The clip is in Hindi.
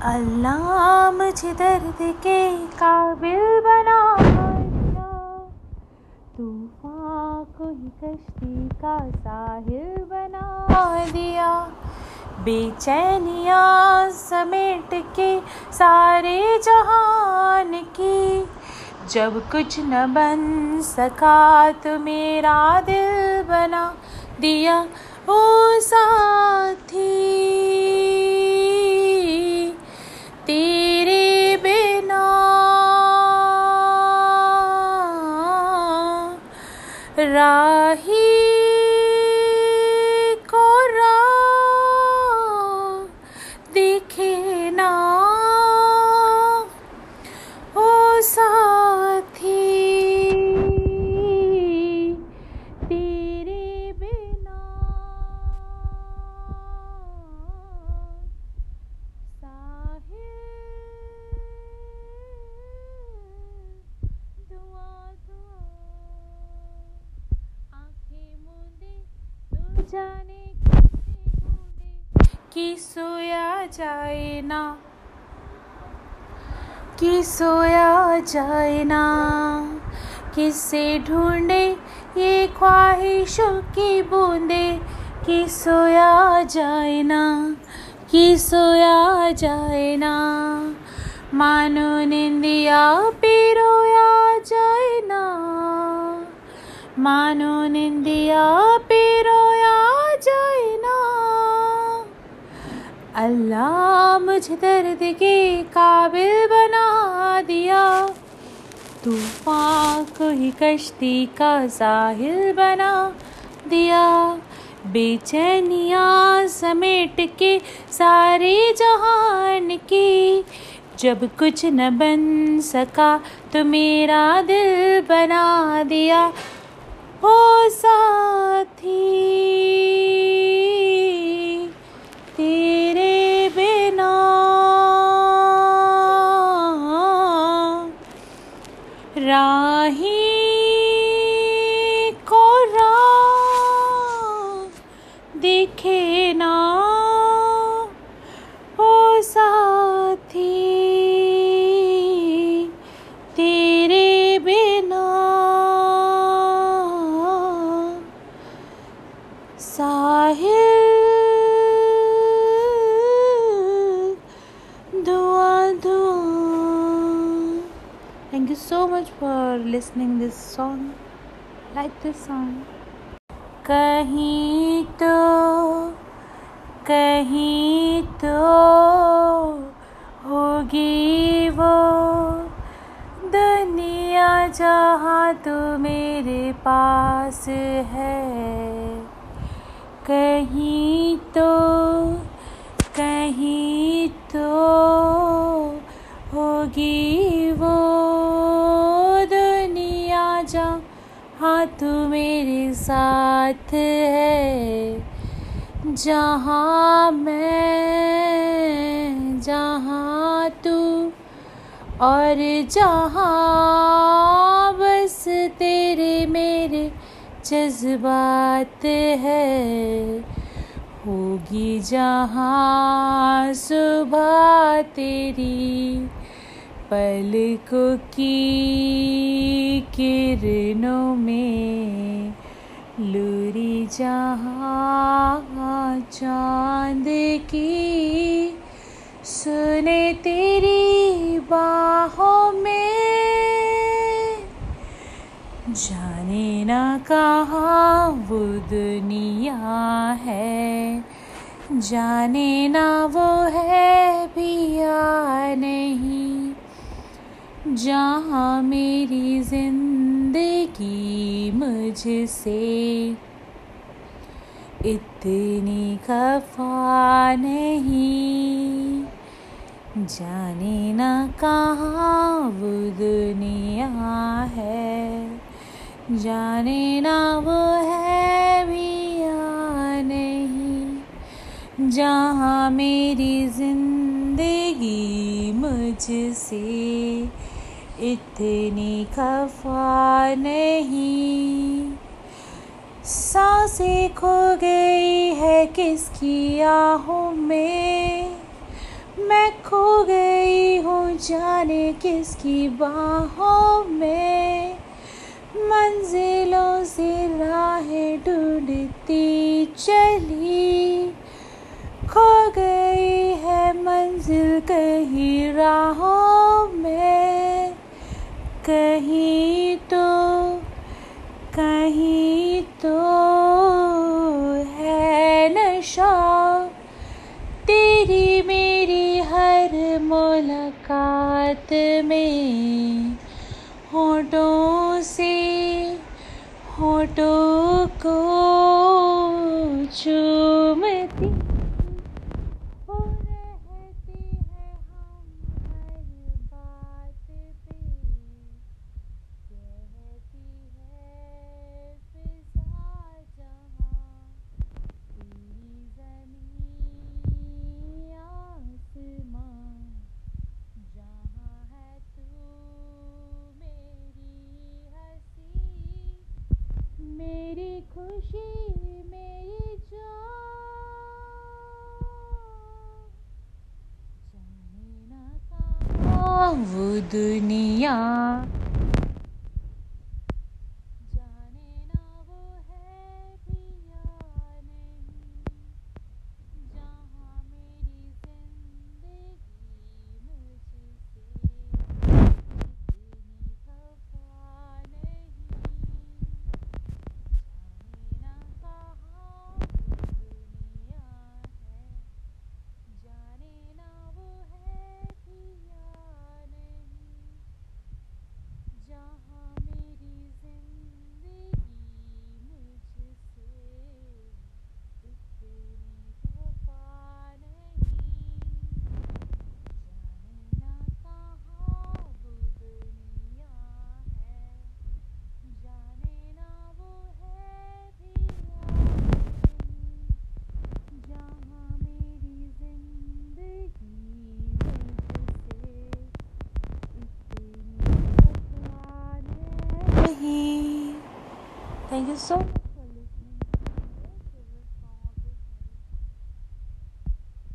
अल्लाह मुझे दर्द के काबिल बना तूफ़ान को ही कश्ती का साहिल बना दिया। बेचैनिया समेट के सारे जहान की। जब कुछ न बन सका तो मेरा दिल बना दिया। ओ साथी राही जाने किसे कि सोया जाए ना। कि सोया जाए ना। किसे ढूंढे ये ख्वाहिशों की बूंदे। कि सोया जाए ना। कि सोया जाए ना। मानो निंदिया पे रोया जाए ना। मानो निंदिया पे रोया जाए ना। अल्लाह मुझे दर्द के काबिल बना दिया। तूफ़ान को ही कश्ती का साहिल बना दिया। बेचैनिया समेट के सारे जहान की। जब कुछ न बन सका तो मेरा दिल बना दिया। ओ साथी। राही को राह दिखे ना thank you so much for listening this song like this song कहीं तो कहीं तो होगी वो दुनिया जहाँ तो मेरे पास है, कहीं तो साथ है, जहाँ मैं, जहाँ तू और जहाँ बस तेरे मेरे जज्बात है। होगी जहाँ सुबह तेरी पलकों की किरणों में। लूरी जहाँ चाँद की सुने तेरी बाहों में। जाने ना कहाँ वो दुनिया है। जाने ना वो है भी या नहीं। जहाँ मेरी ज़िंदगी मुझसे। इतनी खफा नहीं। जाने ना कहाँ वो दुनिया है। जाने ना वो है भी या नहीं। जहाँ मेरी ज़िंदगी मुझसे इतनी खफा नहीं। साँसें खो गई है किसकी आहों में? मैं खो गई हूँ जाने किसकी बाहों में? मंजिलों से राहें ढूंढती चली। खो गई है मंजिल कहीं राहों में। कहीं तो कहीं तो है नशा। तेरी मेरी हर मुलाकात में होठों से, होठों को चूमती दुनिया। isso.